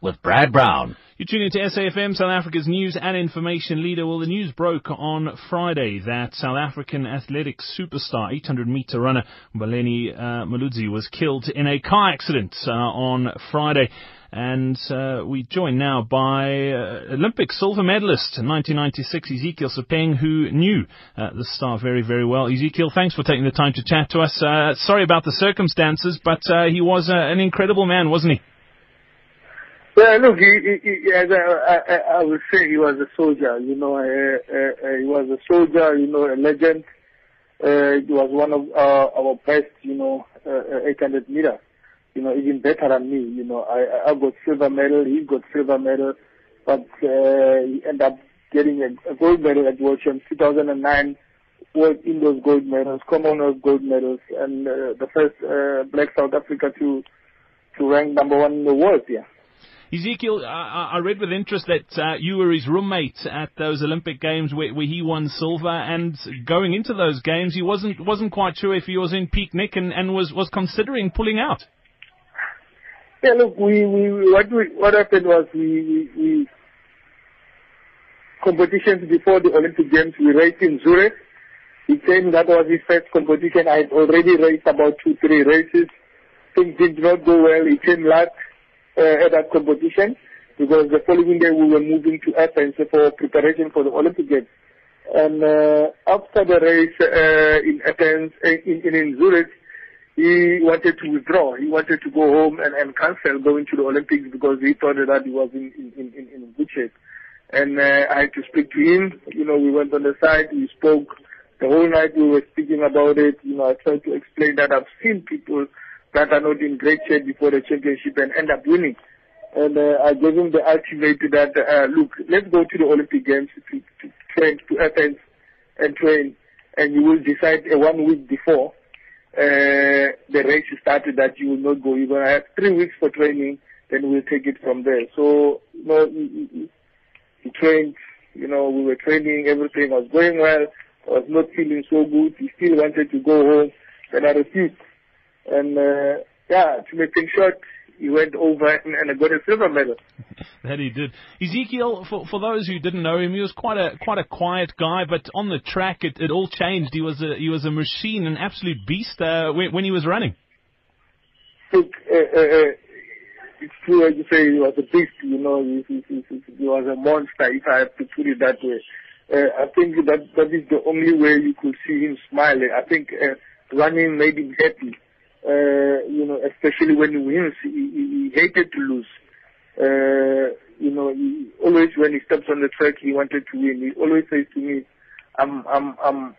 with Brad Brown. You're tuning into SAFM, South Africa's news and information leader. Well, the news broke on Friday that South African athletics superstar, 800 meter runner Mbulaeni uh, was killed in a car accident uh, on Friday. And uh, we join now by uh, Olympic silver medalist in 1996, Ezekiel Sepeng, who knew uh, the star very, very well. Ezekiel, thanks for taking the time to chat to us. Uh, sorry about the circumstances, but uh, he was uh, an incredible man, wasn't he? Yeah, look, he, he, he, as I, I, I would say, he was a soldier. You know, uh, uh, he was a soldier. You know, a legend. Uh, he was one of uh, our best. You know, uh, 800 meter. You know, even better than me. You know, I, I got silver medal. He got silver medal, but uh, he ended up getting a, a gold medal at World Champs 2009. World Indoors gold medals, Commonwealth gold medals, and uh, the first uh, Black South Africa to to rank number one in the world. Yeah. Ezekiel, I, I read with interest that uh, you were his roommate at those Olympic Games where, where, he won silver, and going into those games, he wasn't wasn't quite sure if he was in peak nick and, and was, was considering pulling out. Yeah, look, we, we what we, what happened was we, we, we competitions before the Olympic Games we raced in Zurich. He came, that was his first competition. I had already raced about two, three races. Things did not go well. He came last uh, at that competition because the following day we were moving to Athens for preparation for the Olympic Games. And uh, after the race uh, in Athens, in, in, in Zurich, he wanted to withdraw. He wanted to go home and, and cancel going to the Olympics because he thought that he was in, in, in, in good shape. And uh, I had to speak to him. You know, we went on the side, we spoke. The whole night we were speaking about it. You know, I tried to explain that I've seen people that are not in great shape before the championship and end up winning. And uh, I gave him the ultimate that, uh, look, let's go to the Olympic Games to, to train, to Athens and train, and you will decide uh, one week before uh, the race started that you will not go. You're going to have three weeks for training, then we'll take it from there. So, you know, he, he, trained, you know, we were training, everything was going well. I was not feeling so good. He still wanted to go home, and I refused. And uh, yeah, to make things short, he went over and, and got a silver medal. that he did. Ezekiel, for for those who didn't know him, he was quite a quite a quiet guy, but on the track it, it all changed. He was a he was a machine, an absolute beast uh, when, when he was running. Look, uh, uh, uh it's true as you say he was a beast. You know, he, he, he, he was a monster. If I have to put it that way, uh, I think that that is the only way you could see him smiling. I think uh, running made him happy uh, you know, especially when he wins, he, he, hated to lose. Uh, you know, he, always when he steps on the track, he wanted to win. He always says to me, "I'm, I'm, I'm,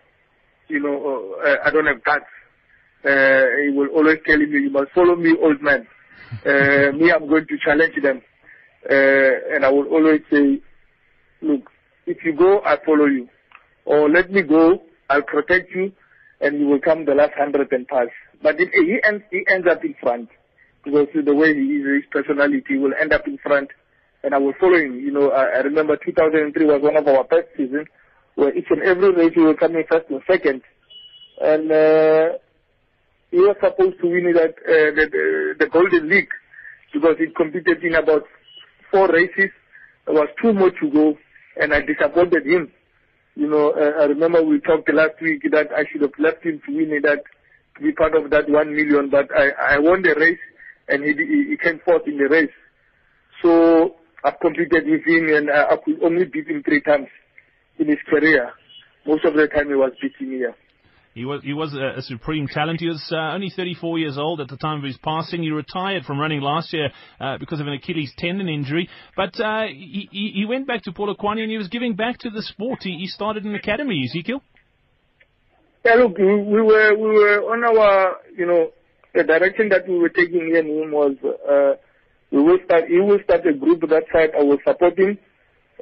you know, uh, I don't have guts." Uh, he will always tell me, "You must follow me, old man. Uh, me, I'm going to challenge them." Uh, and I will always say, "Look, if you go, I follow you, or let me go, I'll protect you, and you will come the last hundred and pass." But he, ends, he ends up in front because the way he is, his personality will end up in front and I will follow him. You know, I, I remember 2003 was one of our best seasons where each and every race we were coming first and second. And uh, he was supposed to win that, uh, the, the, Golden League because he competed in about four races. There was two more to go and I disappointed him. You know, uh, I remember we talked last week that I should have left him to win that be part of that one million, but I, I won the race and he, he, came fourth in the race. So I've competed with him and I, I could only beat him three times in his career. Most of the time he was beating me. He was he was a, a supreme talent. He was uh, only 34 years old at the time of his passing. He retired from running last year uh, because of an Achilles tendon injury. But uh, he, he went back to Polokwane and he was giving back to the sport. He, he started an academy. Ezekiel. Yeah, look, we, we were we were on our you know the direction that we were taking in him was uh, we will start he will start a group that side. I was supporting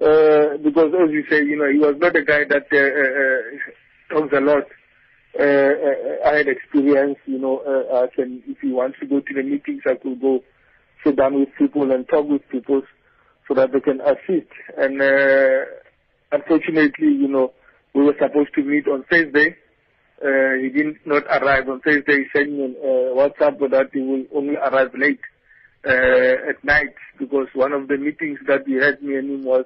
uh, because as you say, you know, he was not a guy that uh, uh, talks a lot. Uh, uh, I had experience, you know, uh, I can if he wants to go to the meetings, I could go sit down with people and talk with people so that they can assist. And uh, unfortunately, you know, we were supposed to meet on Thursday uh, he did not arrive on Thursday. He sent me a WhatsApp that he will only arrive late. uh, at night because one of the meetings that we had me and him was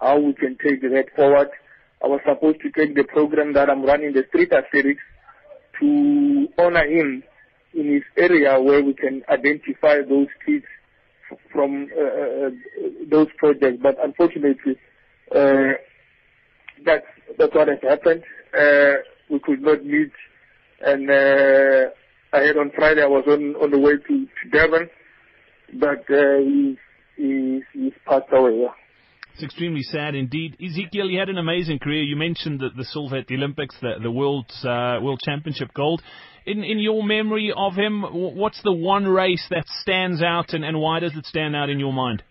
how we can take that forward. I was supposed to take the program that I'm running, the street athletics, to honor him in his area where we can identify those kids from uh, uh, those projects. But unfortunately, uh, that's that's what has happened. Uh, we could not meet, and uh, I had on Friday I was on on the way to, to Durban, but uh, he's, he's he's passed away. Yeah. It's extremely sad indeed. Ezekiel, you had an amazing career. You mentioned the, the silver at the Olympics, the, the World uh, World Championship gold. In in your memory of him, what's the one race that stands out, and, and why does it stand out in your mind?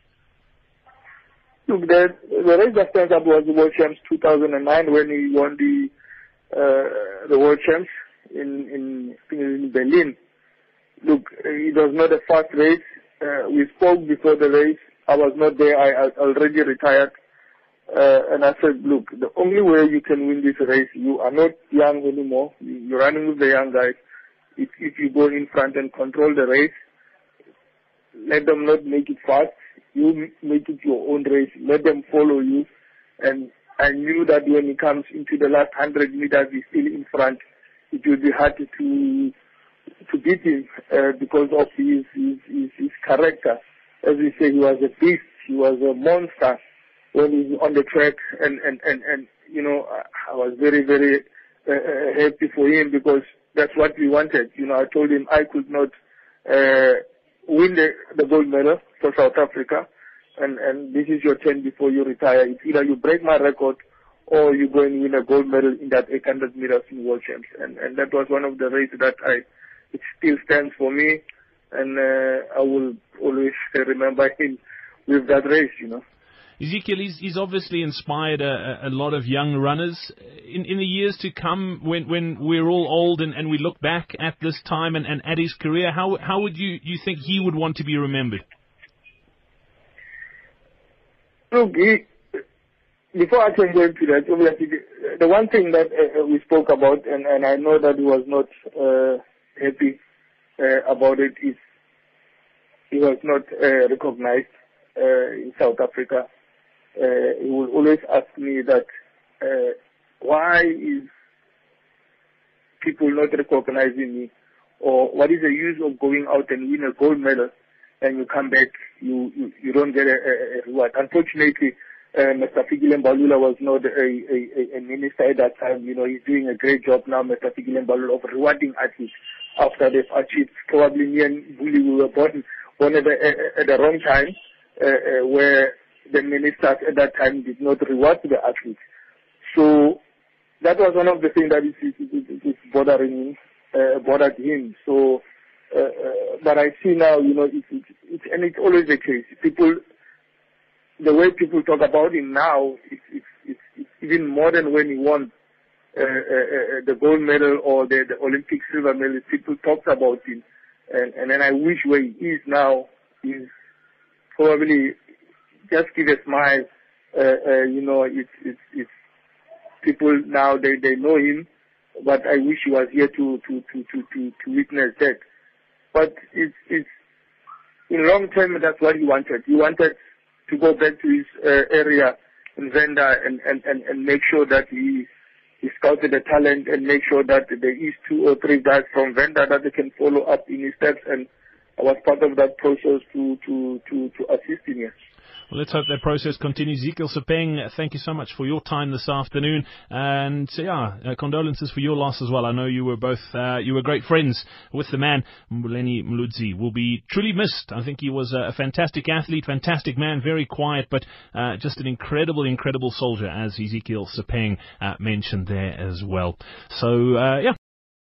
Look, the, the race that stands out was the World Champs 2009 when he won the the World Champs in in in Berlin. Look, it was not a fast race. Uh, we spoke before the race I was not there. I, I already retired. Uh, and I said, look, the only way you can win this race, you are not young anymore. You're running with the young guys. If, if you go in front and control the race, let them not make it fast. You make it your own race. Let them follow you. And I knew that when he comes into the last hundred meters, he's still in front. It will be hard to to beat him uh, because of his his, his, his character as we say, he was a beast. He was a monster when he was on the track. And, and, and, and you know, I was very, very uh, uh, happy for him because that's what we wanted. You know, I told him I could not uh, win the, the gold medal for South Africa. And, and this is your turn before you retire. It's either you break my record or you go and win a gold medal in that 800 meters in World Champs. And, and that was one of the races that I, it still stands for me and uh, I will always remember him with that race, you know. Ezekiel, he's, he's obviously inspired a, a, lot of young runners. In, in the years to come, when, when we're all old and, and we look back at this time and, and at his career, how, how would you, you think he would want to be remembered? Look, before I can go into that, obviously, the, one thing that uh, we spoke about, and, and I know that he was not uh, happy uh, about it is he was not uh, recognized uh, in South Africa. he would always ask me that why is people not recognizing me or what is the use of going out and win a gold medal and you come back, you, you, you don't get a, a, reward. Unfortunately, uh, Mr. Fikile Mbalula was not a, a, a, minister at that time. You know, he's doing a great job now, Mr. Fikile Mbalula, of rewarding athletes after they've achieved. Probably me and Bully, we were born, at, the, at the wrong time, uh, uh, where the ministers at that time did not reward the athletes. So that was one of the things that is, is, is, is bothering him, uh, bothered him. So, uh, uh, but I see now, you know, it's, it's, it's, and it's always the case. People, the way people talk about him now, it's, it's, it's, it's even more than when he won uh, uh, uh, the gold medal or the, the Olympic silver medal, people talked about him. And, and then I wish where he is now is probably just give a smile. Uh, uh, you know, it's, it's, it's people now, they, they know him, but I wish he was here to, to, to, to, to, to witness that. But it's, it's, in long term, that's what he wanted. He wanted to go back to his uh, area in Venda and, and, and, and make sure that he he scouted the talent and make sure that there is two or three guys from Venda that they can follow up in his steps and I was part of that process to, to, to, to assist him here. Well, let's hope that process continues. Ezekiel Sepeng, thank you so much for your time this afternoon, and yeah, uh, condolences for your loss as well. I know you were both uh, you were great friends with the man. Mbulaeni Mulaudzi will be truly missed. I think he was a fantastic athlete, fantastic man, very quiet, but uh, just an incredible, incredible soldier, as Ezekiel Sepeng uh, mentioned there as well. So uh, yeah.